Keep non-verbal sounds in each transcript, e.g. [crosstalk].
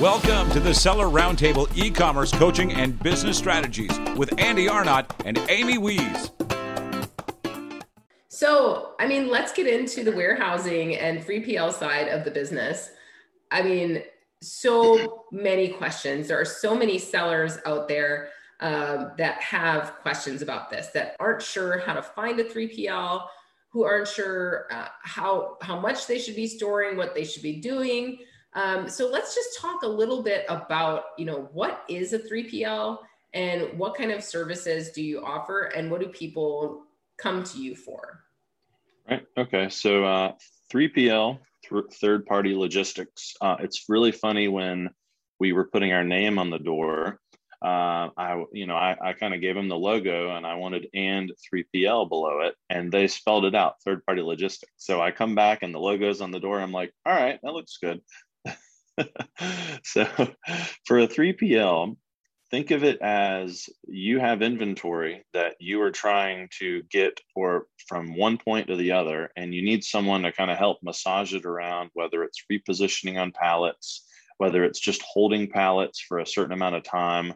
Welcome to the Seller Roundtable e commerce coaching and business strategies with Andy Arnott and Amy Wees. So, I mean, let's get into the warehousing and 3PL side of the business. I mean, so many questions. There are so many sellers out there um, that have questions about this, that aren't sure how to find a 3PL, who aren't sure uh, how how much they should be storing, what they should be doing. Um, so let's just talk a little bit about, you know, what is a 3PL and what kind of services do you offer and what do people come to you for? Right. Okay. So uh, 3PL, th- third party logistics. Uh, it's really funny when we were putting our name on the door. Uh, I, you know, I, I kind of gave them the logo and I wanted and 3PL below it, and they spelled it out, third party logistics. So I come back and the logo's on the door. I'm like, all right, that looks good. [laughs] so for a 3PL, think of it as you have inventory that you are trying to get or from one point to the other and you need someone to kind of help massage it around whether it's repositioning on pallets whether it's just holding pallets for a certain amount of time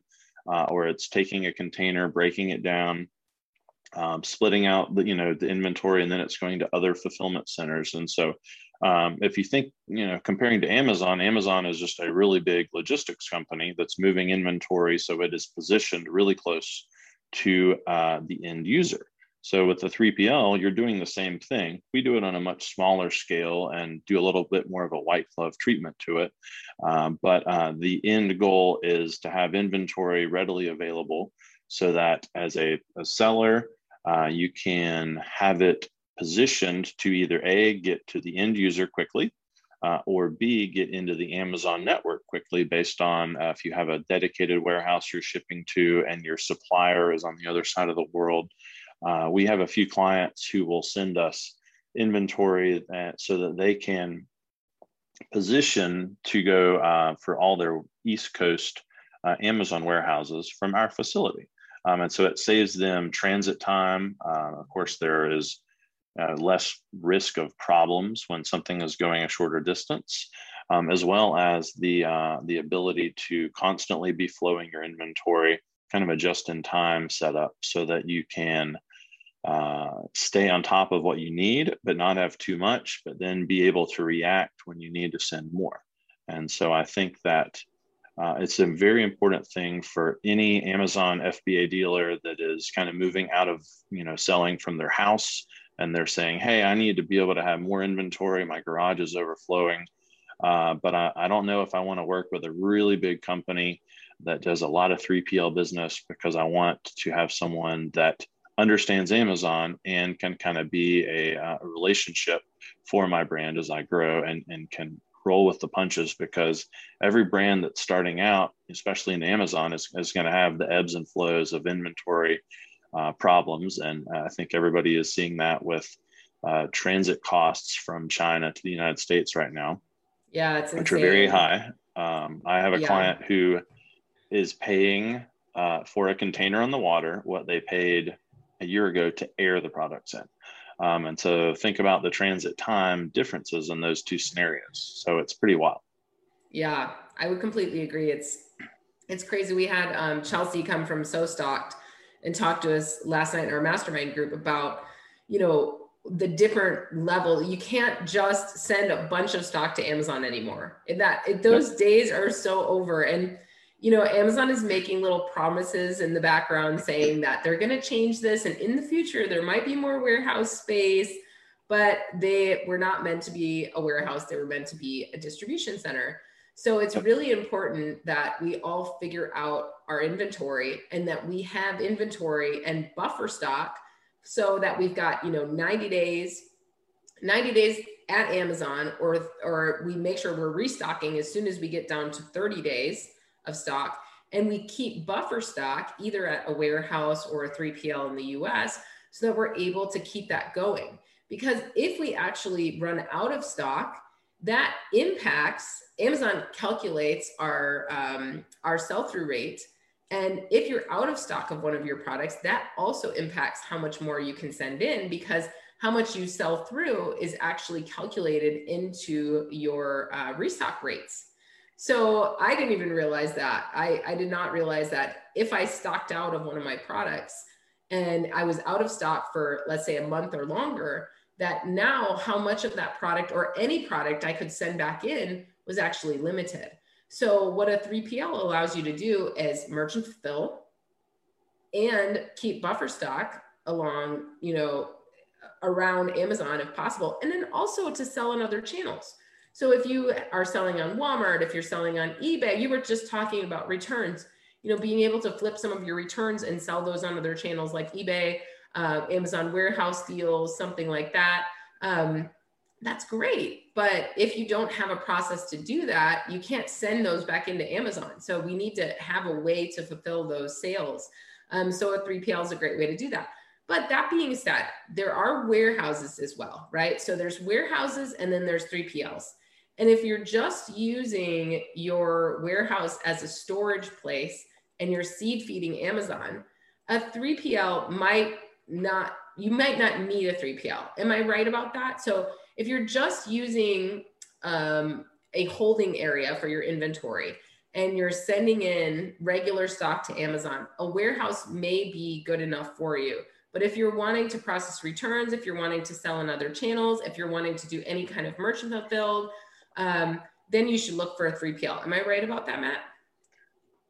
uh, or it's taking a container breaking it down um, splitting out the you know the inventory and then it's going to other fulfillment centers. And so um, if you think, you know, comparing to Amazon, Amazon is just a really big logistics company that's moving inventory. So it is positioned really close to uh, the end user. So with the 3PL, you're doing the same thing. We do it on a much smaller scale and do a little bit more of a white glove treatment to it. Um, but uh, the end goal is to have inventory readily available so that as a, a seller, uh, you can have it positioned to either A, get to the end user quickly, uh, or B, get into the Amazon network quickly based on uh, if you have a dedicated warehouse you're shipping to and your supplier is on the other side of the world. Uh, we have a few clients who will send us inventory so that they can position to go uh, for all their East Coast uh, Amazon warehouses from our facility. Um, and so it saves them transit time. Uh, of course, there is uh, less risk of problems when something is going a shorter distance, um, as well as the uh, the ability to constantly be flowing your inventory, kind of a just-in-time setup, so that you can uh, stay on top of what you need, but not have too much, but then be able to react when you need to send more. And so I think that uh, it's a very important thing for any Amazon FBA dealer that is kind of moving out of, you know, selling from their house and they're saying, hey, I need to be able to have more inventory. My garage is overflowing. Uh, but I, I, don't know if I want to work with a really big company that does a lot of 3PL business because I want to have someone that understands Amazon and can kind of be a, uh, relationship for my brand as I grow and, and can roll with the punches because every brand that's starting out, especially in Amazon, is, is going to have the ebbs and flows of inventory uh, problems. And I think everybody is seeing that with uh, transit costs from China to the United States right now. Yeah, it's which are very high. Um, I have a yeah. client who is paying uh, for a container on the water what they paid a year ago to air the products in. Um, and so think about the transit time differences in those two scenarios. So it's pretty wild. Yeah, I would completely agree. It's it's crazy. We had um, Chelsea Cohen from So Stocked and talked to us last night in our mastermind group about, you know, the different level. You can't just send a bunch of stock to Amazon anymore. that it, those days are so over. And you know, Amazon is making little promises in the background saying that they're going to change this, and in the future there might be more warehouse space. But they were not meant to be a warehouse; they were meant to be a distribution center. So it's really important that we all figure out our inventory and that we have inventory and buffer stock so that we've got, you know, 90 days, 90 days at Amazon or or we make sure we're restocking as soon as we get down to 30 days of stock and we keep buffer stock either at a warehouse or a 3PL in the US so that we're able to keep that going. Because if we actually run out of stock, that impacts Amazon calculates our um, our sell through rate, and if you're out of stock of one of your products, that also impacts how much more you can send in because how much you sell through is actually calculated into your uh, restock rates. So I didn't even realize that. I, I did not realize that if I stocked out of one of my products and I was out of stock for, let's say, a month or longer, that now how much of that product or any product I could send back in was actually limited. So what a 3PL allows you to do is merchant fulfill and keep buffer stock along, you know, around Amazon if possible, and then also to sell on other channels. So if you are selling on Walmart, if you're selling on eBay, you were just talking about returns, you know, being able to flip some of your returns and sell those on other channels like eBay, uh, Amazon warehouse deals, something like that. Um, that's great. But if you don't have a process to do that, you can't send those back into Amazon. So we need to have a way to fulfill those sales. Um, so a 3PL is a great way to do that. But that being said, there are warehouses as well, right? So there's warehouses and then there's 3PLs. And if you're just using your warehouse as a storage place and you're seed feeding Amazon, a 3PL might not, you might not need a 3PL. Am I right about that? So if you're just using um, a holding area for your inventory and you're sending in regular stock to Amazon, a warehouse may be good enough for you. But if you're wanting to process returns, if you're wanting to sell in other channels, if you're wanting to do any kind of merchant fulfilled, um, then you should look for a 3PL. Am I right about that, Matt?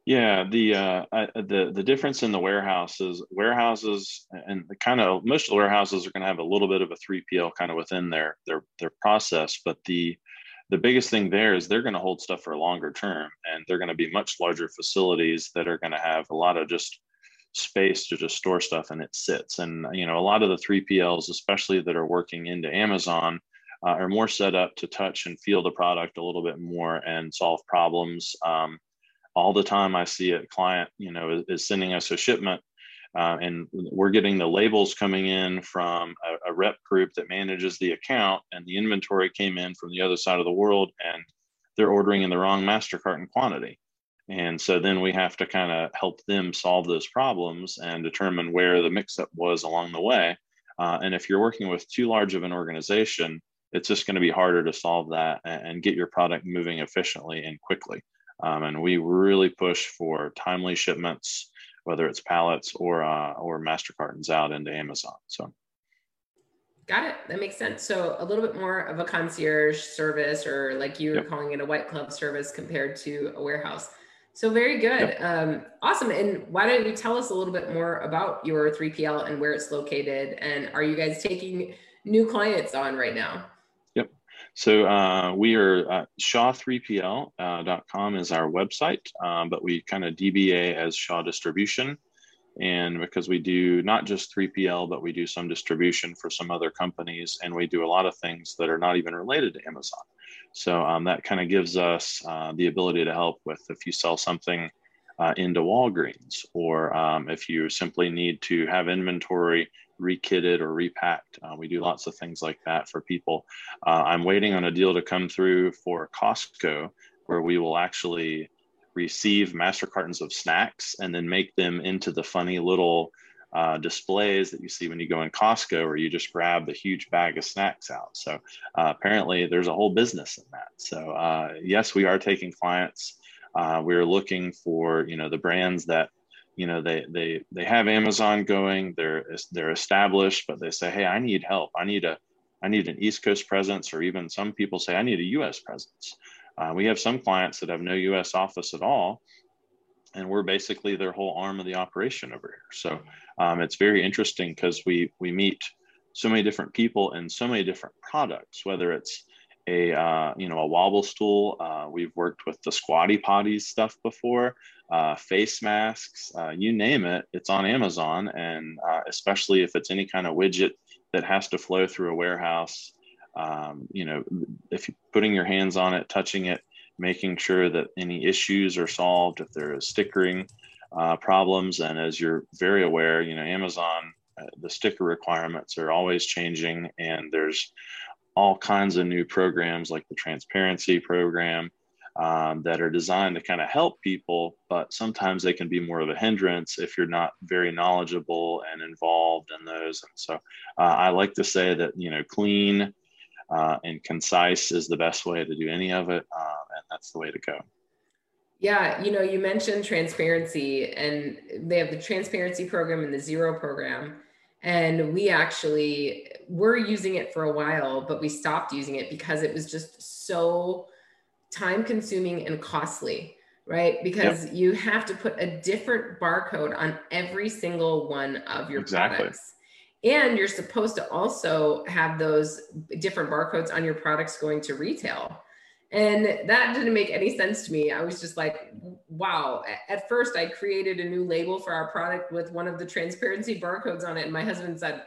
Yeah, the uh, the the difference in the warehouses, warehouses, and the kind of most of the warehouses are going to have a little bit of a 3PL kind of within their their their process, but the the biggest thing there is they're going to hold stuff for a longer term, and they're going to be much larger facilities that are going to have a lot of just space to just store stuff and it sits. And you know, a lot of the 3PLs, especially that are working into Amazon, uh, are more set up to touch and feel the product a little bit more and solve problems. Um, all the time, I see a client, you know, is, is sending us a shipment. Uh, and we're getting the labels coming in from a, a rep group that manages the account, and the inventory came in from the other side of the world, and they're ordering in the wrong master carton quantity. And so then we have to kind of help them solve those problems and determine where the mix up was along the way. Uh, and if you're working with too large of an organization, it's just going to be harder to solve that and get your product moving efficiently and quickly. Um, and we really push for timely shipments, whether it's pallets or uh, or master cartons out into Amazon. So. Got it. That makes sense. So a little bit more of a concierge service, or like you were yep. calling it, a white club service compared to a warehouse. So very good. Yep. Um, awesome. And why don't you tell us a little bit more about your 3PL and where it's located? And are you guys taking new clients on right now? So uh, we are uh, shaw3pl.com uh, is our website, um, but we kind of DBA as Shaw Distribution. And because we do not just 3PL, but we do some distribution for some other companies, and we do a lot of things that are not even related to Amazon. So um, that kind of gives us uh, the ability to help with if you sell something uh, into Walgreens, or um, if you simply need to have inventory rekitted or repacked. Uh, we do lots of things like that for people. Uh, I'm waiting on a deal to come through for Costco, where we will actually receive master cartons of snacks and then make them into the funny little uh, displays that you see when you go in Costco, or you just grab the huge bag of snacks out. So uh, apparently, there's a whole business in that. So uh, yes, we are taking clients. Uh, we're looking for you know the brands that you know they they they have Amazon going. They're they're established, but they say, hey, I need help. I need a I need an East Coast presence, or even some people say I need a U.S. presence. Uh, we have some clients that have no U.S. office at all, and we're basically their whole arm of the operation over here. So um, it's very interesting because we we meet so many different people and so many different products, whether it's a uh, you know a wobble stool. Uh, we've worked with the squatty potties stuff before, uh, face masks, uh, you name it. It's on Amazon, and uh, especially if it's any kind of widget that has to flow through a warehouse. Um, you know, if you're putting your hands on it, touching it, making sure that any issues are solved, if there is stickering uh, problems. And as you're very aware, you know, Amazon, the sticker requirements are always changing, and there's all kinds of new programs like the transparency program um, that are designed to kind of help people, but sometimes they can be more of a hindrance if you're not very knowledgeable and involved in those. And so uh, I like to say that, you know, clean uh, and concise is the best way to do any of it. Um, and that's the way to go. Yeah, you know, you mentioned transparency, and they have the transparency program and the zero program. And we actually were using it for a while, but we stopped using it because it was just so time consuming and costly, right? Because yep. you have to put a different barcode on every single one of your exactly. products. And you're supposed to also have those different barcodes on your products going to retail. And that didn't make any sense to me. I was just like, wow. At first, I created a new label for our product with one of the transparency barcodes on it. And my husband said,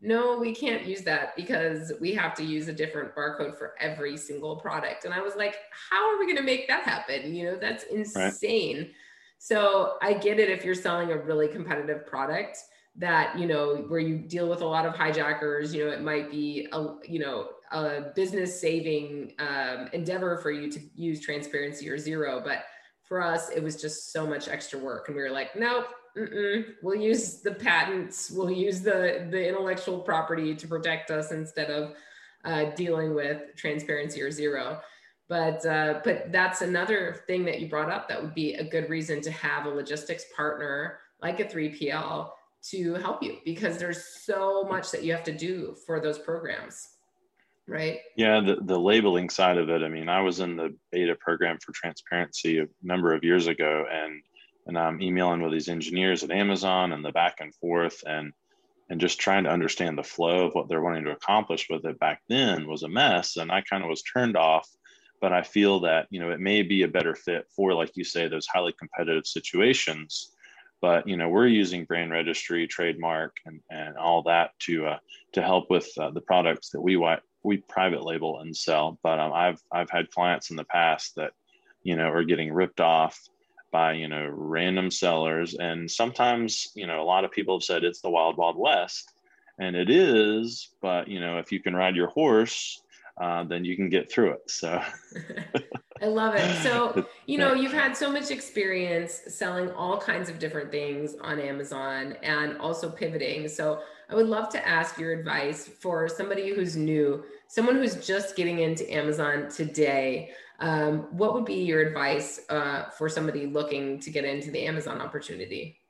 no, we can't use that because we have to use a different barcode for every single product. And I was like, how are we going to make that happen? You know, that's insane. Right. So I get it if you're selling a really competitive product that you know where you deal with a lot of hijackers you know it might be a you know a business saving um, endeavor for you to use transparency or zero. But for us it was just so much extra work. And we were like nope we'll use the patents. We'll use the the intellectual property to protect us instead of uh, dealing with transparency or zero. But uh, but that's another thing that you brought up that would be a good reason to have a logistics partner like a 3pl to help you because there's so much that you have to do for those programs right? Yeah the, the labeling side of it i mean i was in the beta program for transparency a number of years ago and and i'm emailing with these engineers at amazon and the back and forth and and just trying to understand the flow of what they're wanting to accomplish with it back then was a mess and i kind of was turned off. But i feel that you know it may be a better fit for like you say those highly competitive situations but you know we're using brand registry trademark and, and all that to uh, to help with uh, the products that we we private label and sell but um, i've i've had clients in the past that you know are getting ripped off by you know random sellers and sometimes you know a lot of people have said it's the wild wild west and it is but you know if you can ride your horse uh, then you can get through it. So [laughs] I love it. So, [laughs] you know, you've had so much experience selling all kinds of different things on Amazon and also pivoting. So, I would love to ask your advice for somebody who's new, someone who's just getting into Amazon today. Um, what would be your advice uh, for somebody looking to get into the Amazon opportunity?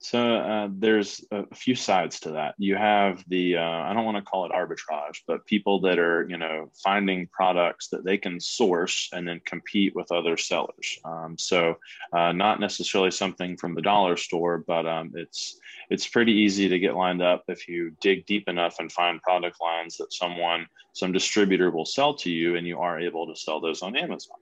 So uh, there's a few sides to that. You have the uh, I don't want to call it arbitrage, but people that are you know finding products that they can source and then compete with other sellers. Um, so uh, not necessarily something from the dollar store, but um, it's it's pretty easy to get lined up if you dig deep enough and find product lines that someone some distributor will sell to you, and you are able to sell those on Amazon.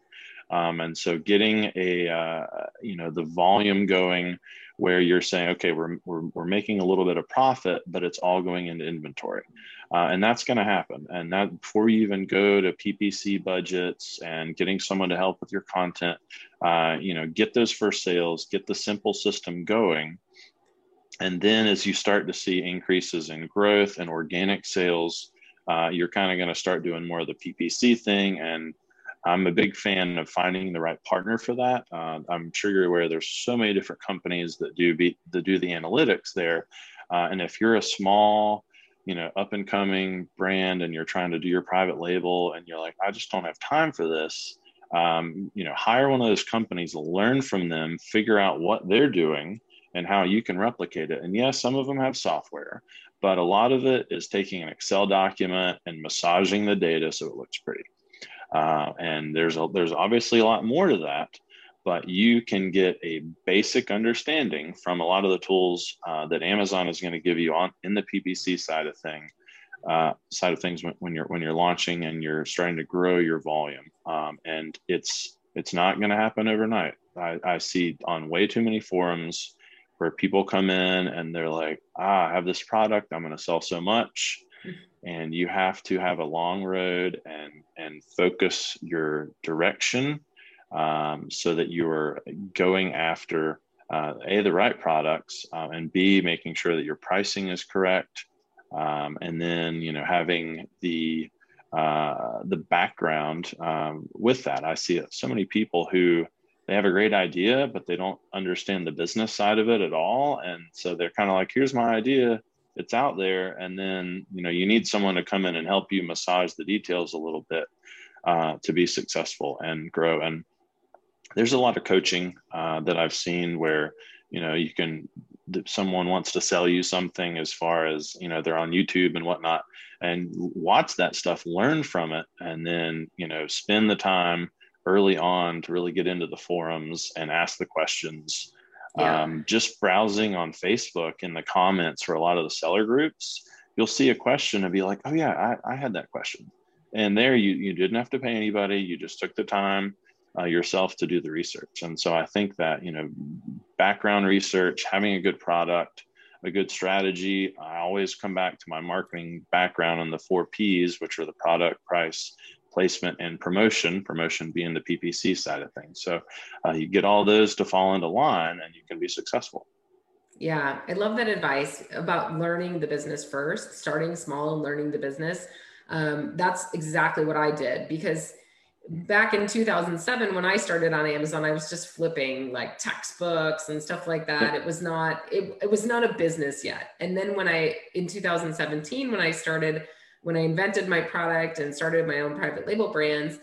Um, and so getting a uh, you know the volume going where you're saying, okay, we're, we're, we're making a little bit of profit, but it's all going into inventory. Uh, and that's going to happen. And that before you even go to PPC budgets and getting someone to help with your content, uh, you know, get those first sales, get the simple system going. And then as you start to see increases in growth and organic sales, uh, you're kind of going to start doing more of the PPC thing and I'm a big fan of finding the right partner for that. Uh, I'm sure you're aware there's so many different companies that do be, that do the analytics there, uh, and if you're a small, you know, up and coming brand and you're trying to do your private label and you're like, I just don't have time for this. Um, you know, hire one of those companies, learn from them, figure out what they're doing and how you can replicate it. And yes, some of them have software, but a lot of it is taking an Excel document and massaging the data so it looks pretty. Uh, and there's a, there's obviously a lot more to that, but you can get a basic understanding from a lot of the tools uh, that Amazon is going to give you on in the PPC side of thing. Uh, side of things when, when, you're when you're launching and you're starting to grow your volume, um, and it's it's not going to happen overnight. I, I see on way too many forums where people come in and they're like, ah, I have this product, I'm going to sell so much and you have to have a long road and and focus your direction um, so that you are going after uh, a the right products uh, and b making sure that your pricing is correct um, and then you know having the uh, the background um, with that. I see so many people who they have a great idea but they don't understand the business side of it at all and so they're kind of like here's my idea it's out there. And then you know you need someone to come in and help you massage the details a little bit uh, to be successful and grow. And there's a lot of coaching uh, that I've seen where you know you can someone wants to sell you something as far as you know they're on youtube and whatnot and watch that stuff learn from it and then you know spend the time early on to really get into the forums and ask the questions yeah. um, just browsing on facebook in the comments for a lot of the seller groups you'll see a question and be like oh yeah i, I had that question and there you you didn't have to pay anybody you just took the time uh, yourself to do the research. And so I think that, you know, background research, having a good product, a good strategy. I always come back to my marketing background on the four P's, which are the product, price, placement, and promotion. Promotion being the PPC side of things. So uh, you get all those to fall into line and you can be successful. Yeah, I love that advice about learning the business first, starting small and learning the business. Um, that's exactly what I did because back in 2007 when i started on amazon i was just flipping like textbooks and stuff like that it was not it, it was not a business yet and then when i in 2017 when i started when i invented my product and started my own private label brands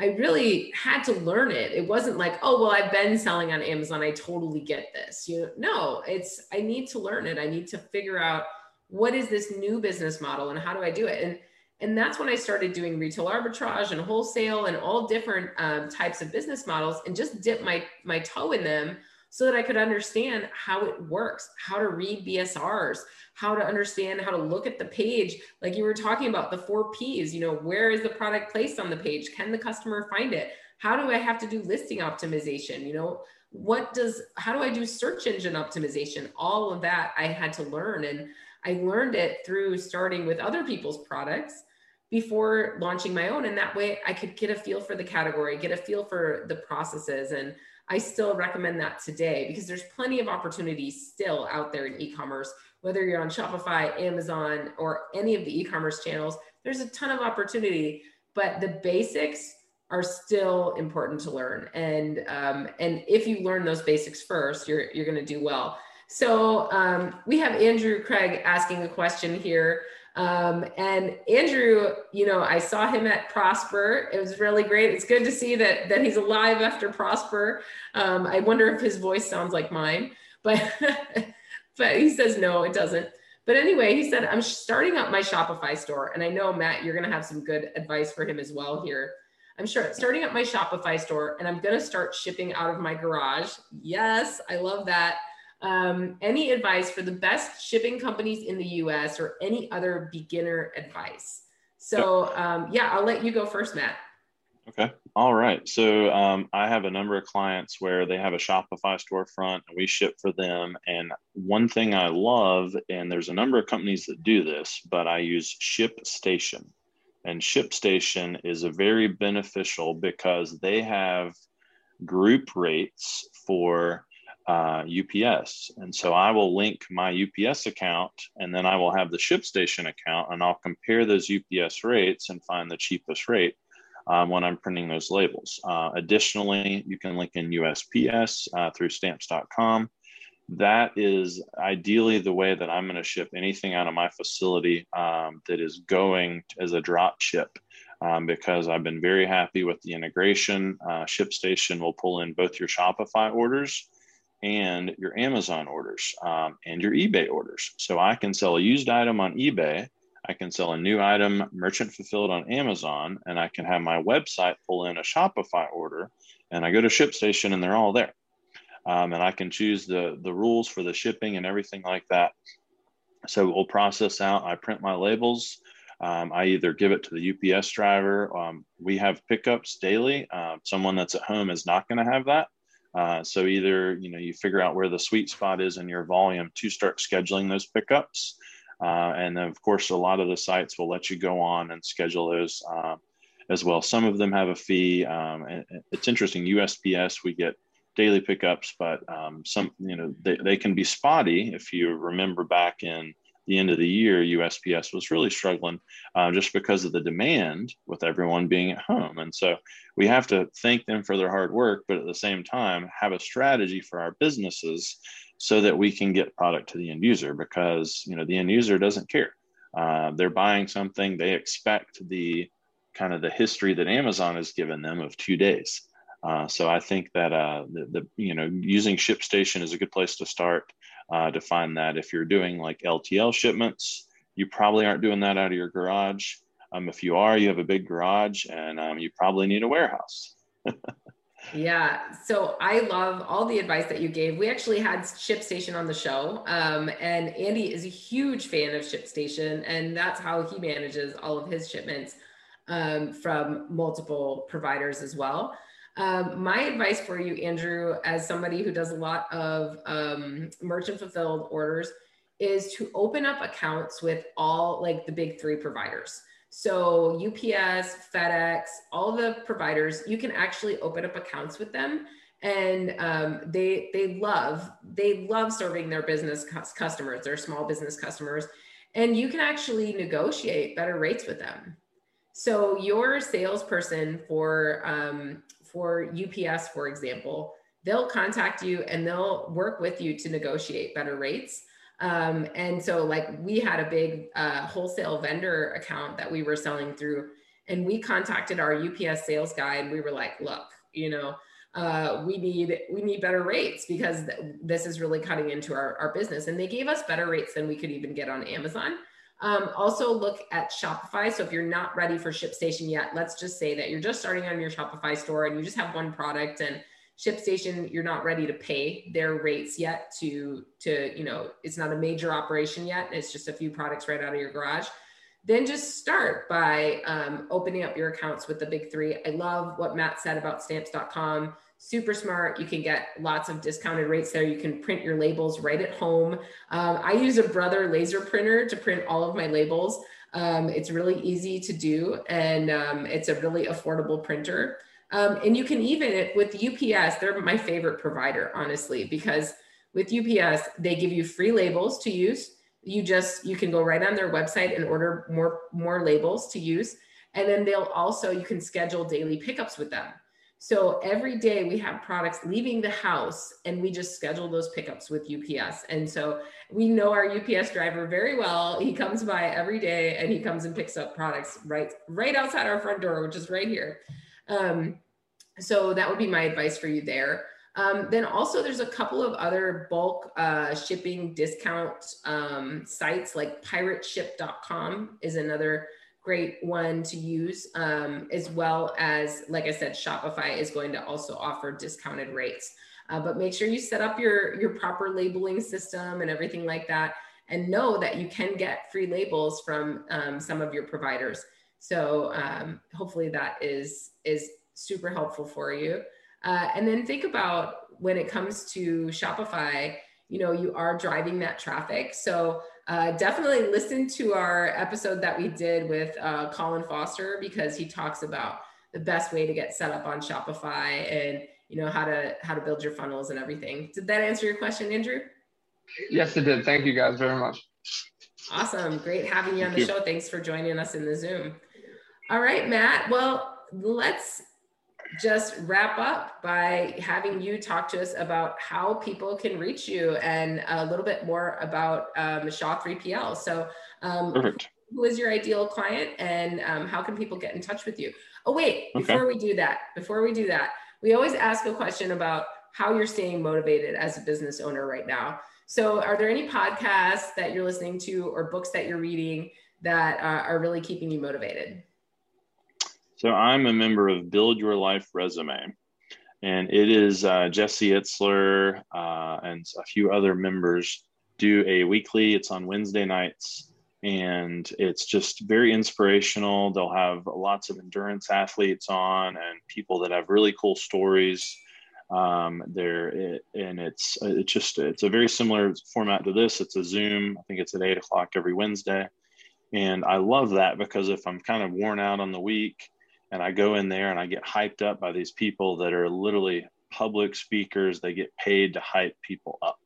i really had to learn it. It wasn't like oh well i've been selling on amazon. I totally get this. You know no it's i need to learn it. I need to figure out what is this new business model and how do i do it? And and that's when I started doing retail arbitrage and wholesale and all different um, types of business models and just dip my, my toe in them so that I could understand how it works, how to read BSRs, how to understand how to look at the page. Like you were talking about the four P's, you know, where is the product placed on the page? Can the customer find it? How do I have to do listing optimization? You know, what does, how do I do search engine optimization? All of that I had to learn. And I learned it through starting with other people's products before launching my own. And that way I could get a feel for the category, get a feel for the processes. And I still recommend that today because there's plenty of opportunities still out there in e commerce, whether you're on Shopify, Amazon, or any of the e commerce channels. There's a ton of opportunity, but the basics are still important to learn. And um, and if you learn those basics first, you're you're going to do well. So um, we have Andrew Craig asking a question here. Um, and Andrew, you know, I saw him at Prosper. It was really great. It's good to see that that he's alive after Prosper. Um, I wonder if his voice sounds like mine, but [laughs] but he says no, it doesn't. But anyway, he said I'm starting up my Shopify store, and I know Matt, you're going to have some good advice for him as well here. I'm sure starting up my Shopify store, and I'm going to start shipping out of my garage. Yes, I love that um, any advice for the best shipping companies in the US or any other beginner advice? So, um, yeah, I'll let you go first, Matt. Okay. All right. So um, I have a number of clients where they have a Shopify storefront and we ship for them. And one thing I love, and there's a number of companies that do this, but I use ShipStation. And ShipStation is a very beneficial because they have group rates for uh, UPS. And so I will link my UPS account and then I will have the ShipStation account and I'll compare those UPS rates and find the cheapest rate um, when I'm printing those labels. Uh, additionally, you can link in USPS uh, through stamps.com. That is ideally the way that I'm going to ship anything out of my facility um, that is going as a drop ship. Um, because I've been very happy with the integration. Uh, ShipStation will pull in both your Shopify orders and your Amazon orders um, and your eBay orders. So I can sell a used item on eBay. I can sell a new item merchant fulfilled on Amazon, and I can have my website pull in a Shopify order, and I go to ShipStation, and they're all there. Um, and I can choose the the rules for the shipping and everything like that. So we'll process out. I print my labels. Um, I either give it to the UPS driver. Um, we have pickups daily. Uh, someone that's at home is not going to have that. Uh, so either you know you figure out where the sweet spot is in your volume to start scheduling those pickups, uh, and then of course a lot of the sites will let you go on and schedule those uh, as well. Some of them have a fee. Um, it's interesting. USPS we get daily pickups, but um, some you know they, they can be spotty. If you remember back in the end of the year, USPS was really struggling uh, just because of the demand with everyone being at home. And so we have to thank them for their hard work, but at the same time, have a strategy for our businesses so that we can get product to the end user because you know the end user doesn't care. Uh, they're buying something, they expect the kind of the history that Amazon has given them of two days. Uh, so I think that uh, the, the, you know using ShipStation is a good place to start uh, to find that. If you're doing like LTL shipments, you probably aren't doing that out of your garage. Um, if you are, you have a big garage, and um, you probably need a warehouse. [laughs] yeah, so I love all the advice that you gave. We actually had ShipStation on the show, um, and Andy is a huge fan of ShipStation, and that's how he manages all of his shipments um, from multiple providers as well. Um, my advice for you, Andrew, as somebody who does a lot of um, merchant fulfilled orders, is to open up accounts with all like the big three providers. So UPS, FedEx, all the providers, you can actually open up accounts with them, and um, they they love they love serving their business customers, their small business customers, and you can actually negotiate better rates with them. So your salesperson for um, for UPS, for example, they'll contact you and they'll work with you to negotiate better rates. Um, and so, like, we had a big uh, wholesale vendor account that we were selling through, and we contacted our UPS sales guy, and we were like, "Look, you know, uh, we need we need better rates because th- this is really cutting into our, our business." And they gave us better rates than we could even get on Amazon. Um, also look at Shopify. So if you're not ready for ShipStation yet, let's just say that you're just starting on your Shopify store and you just have one product and ShipStation, you're not ready to pay their rates yet to, to, you know, it's not a major operation yet. It's just a few products right out of your garage. Then just start by um, opening up your accounts with the big three. I love what Matt said about stamps.com super smart. You can get lots of discounted rates there. You can print your labels right at home. Um, I use a Brother laser printer to print all of my labels. Um, it's really easy to do and um, it's a really affordable printer. Um, and you can even, with UPS, they're my favorite provider, honestly, because with UPS, they give you free labels to use. You just, you can go right on their website and order more, more labels to use. And then they'll also, you can schedule daily pickups with them. So every day we have products leaving the house and we just schedule those pickups with UPS. And so we know our UPS driver very well. He comes by every day and he comes and picks up products right right outside our front door, which is right here. Um, so that would be my advice for you there. Um, then also there's a couple of other bulk uh, shipping discount um, sites like pirateship.com is another great one to use, um, as well as, like I said, Shopify is going to also offer discounted rates. Uh, but make sure you set up your, your proper labeling system and everything like that, and know that you can get free labels from um, some of your providers. So um, hopefully that is is super helpful for you. Uh, and then think about when it comes to Shopify, you know, you are driving that traffic. So uh, definitely listen to our episode that we did with uh, Colin Foster because he talks about the best way to get set up on Shopify and you know how to how to build your funnels and everything. Did that answer your question, Andrew? Yes, it did. Thank you guys very much. Awesome. Great having you on the show. Thanks for joining us in the Zoom. All right, Matt. Well, let's just wrap up by having you talk to us about how people can reach you and a little bit more about um, Shaw 3PL. So, um, who is your ideal client and um, how can people get in touch with you? Oh, wait, before okay. we do that, before we do that, we always ask a question about how you're staying motivated as a business owner right now. So, are there any podcasts that you're listening to or books that you're reading that uh, are really keeping you motivated? So I'm a member of Build Your Life Resume, and it is uh, Jesse Itzler uh, and a few other members do a weekly. It's on Wednesday nights, and it's just very inspirational. They'll have lots of endurance athletes on and people that have really cool stories. Um, there it, and it's it's just it's a very similar format to this. It's a Zoom. I think it's at eight o'clock every Wednesday, and I love that because if I'm kind of worn out on the week and I go in there and I get hyped up by these people that are literally public speakers. They get paid to hype people up.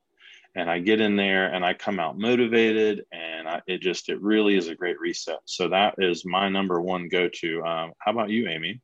And I get in there and I come out motivated, and I, it just it really is a great reset. So that is my number one go to. Um, how about you, Amy?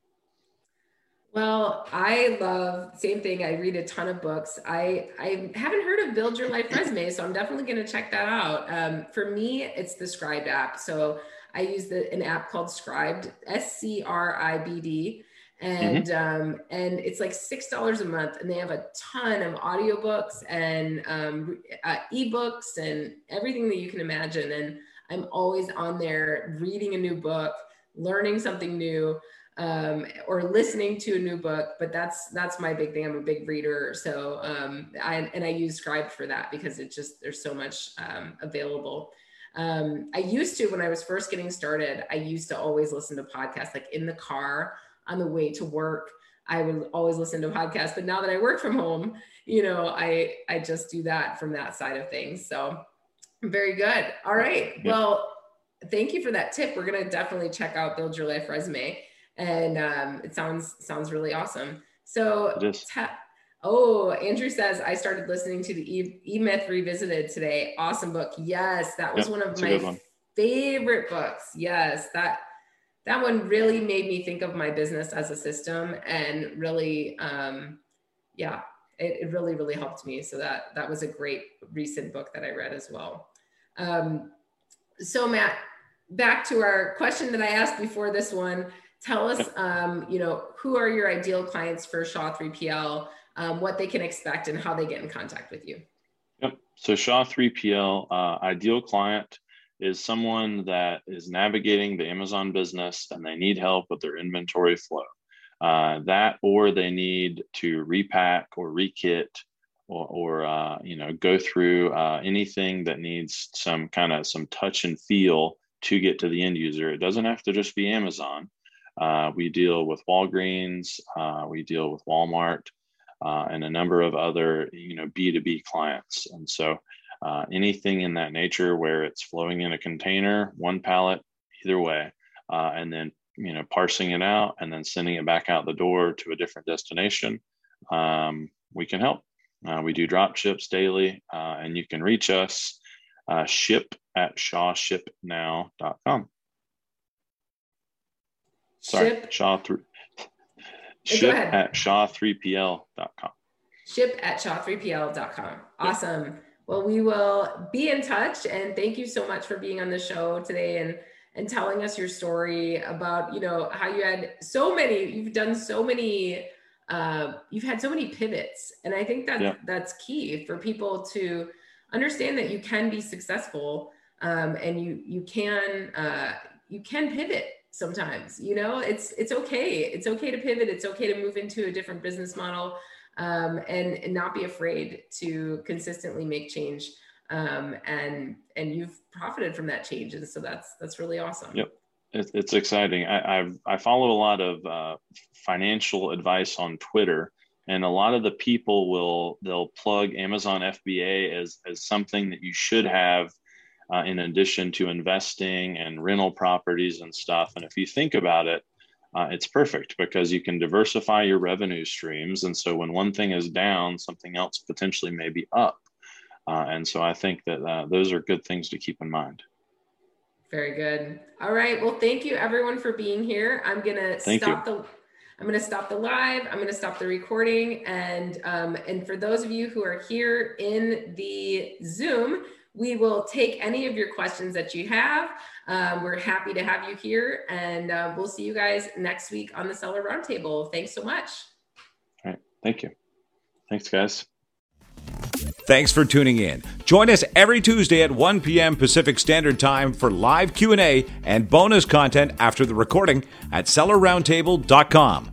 Well, I love same thing. I read a ton of books. I I haven't heard of Build Your Life Resume, so I'm definitely going to check that out. Um, for me, it's the Scribd app. So I use the, an app called Scribd, S C R I B D. and mm-hmm. um, and it's like six dollars a month, and they have a ton of audiobooks and um, uh, ebooks and everything that you can imagine. And I'm always on there reading a new book, learning something new, um, or listening to a new book. But that's that's my big thing. I'm a big reader, so um, I and I use Scribd for that because it just there's so much um, available. Um, I used to when I was first getting started. I used to always listen to podcasts like in the car on the way to work. I would always listen to podcasts, but now that I work from home, you know, I I just do that from that side of things. So very good. All right. Yeah. Well, thank you for that tip. We're gonna definitely check out Build Your Life resume, and um, it sounds sounds really awesome. So, ta- oh, Andrew says I started listening to the E, e Myth Revisited today. Awesome book. Yes, that was yep, one of my one. favorite books. Yes, that that one really made me think of my business as a system and really um, yeah it, it, really really helped me so that that was a great recent book that i read as well um, so matt back to our question that i asked before this one tell us um, you know who are your ideal clients for shaw 3pl um, what they can expect and how they get in contact with you yep so shaw 3pl uh, ideal client is someone that is navigating the Amazon business and they need help with their inventory flow. Uh, that or they need to repack or rekit or, or uh, you know go through uh, anything that needs some kind of some touch and feel to get to the end user. It doesn't have to just be Amazon. Uh, we deal with Walgreens, uh, we deal with Walmart, uh, and a number of other you know B2B clients. And so uh, anything in that nature where it's flowing in a container, one pallet, either way, uh, and then you know parsing it out and then sending it back out the door to a different destination, um, we can help. Uh, we do drop ships daily, uh, and you can reach us uh, ship at shawshipnow.com. Sorry, ship. Shaw three. Ship at shaw3pl.com. Ship at shaw3pl.com. Awesome. Yep. Well, we will be in touch and thank you so much for being on the show today and and telling us your story about, you know, how you had so many, you've done so many uh, you've had so many pivots and i think that yeah. that's key for people to understand that you can be successful um, and you you can uh, you can pivot sometimes you know it's it's okay it's okay to pivot it's okay to move into a different business model um, and, and not be afraid to consistently make change. Um, and and you've profited from that change, and so that's that's really awesome. Yep, it's, exciting. I I've, i follow a lot of uh, financial advice on Twitter, and a lot of the people will they'll plug Amazon FBA as as something that you should have uh, in addition to investing and rental properties and stuff. And if you think about it, uh, it's perfect because you can diversify your revenue streams. And so when one thing is down, something else potentially may be up. Uh, and so I think that uh, those are good things to keep in mind. Very good. All right. Well, thank you everyone for being here. I'm gonna thank stop you. the. I'm going to stop the live. I'm going to stop the recording. And um, and for those of you who are here in the Zoom, we will take any of your questions that you have. Um, we're happy to have you here, and uh, we'll see you guys next week on the Seller Roundtable. Thanks so much. All right. Thank you. Thanks, guys. Thanks for tuning in. Join us every Tuesday at 1 p.m. Pacific Standard Time for live Q&A and bonus content after the recording at sellerroundtable.com.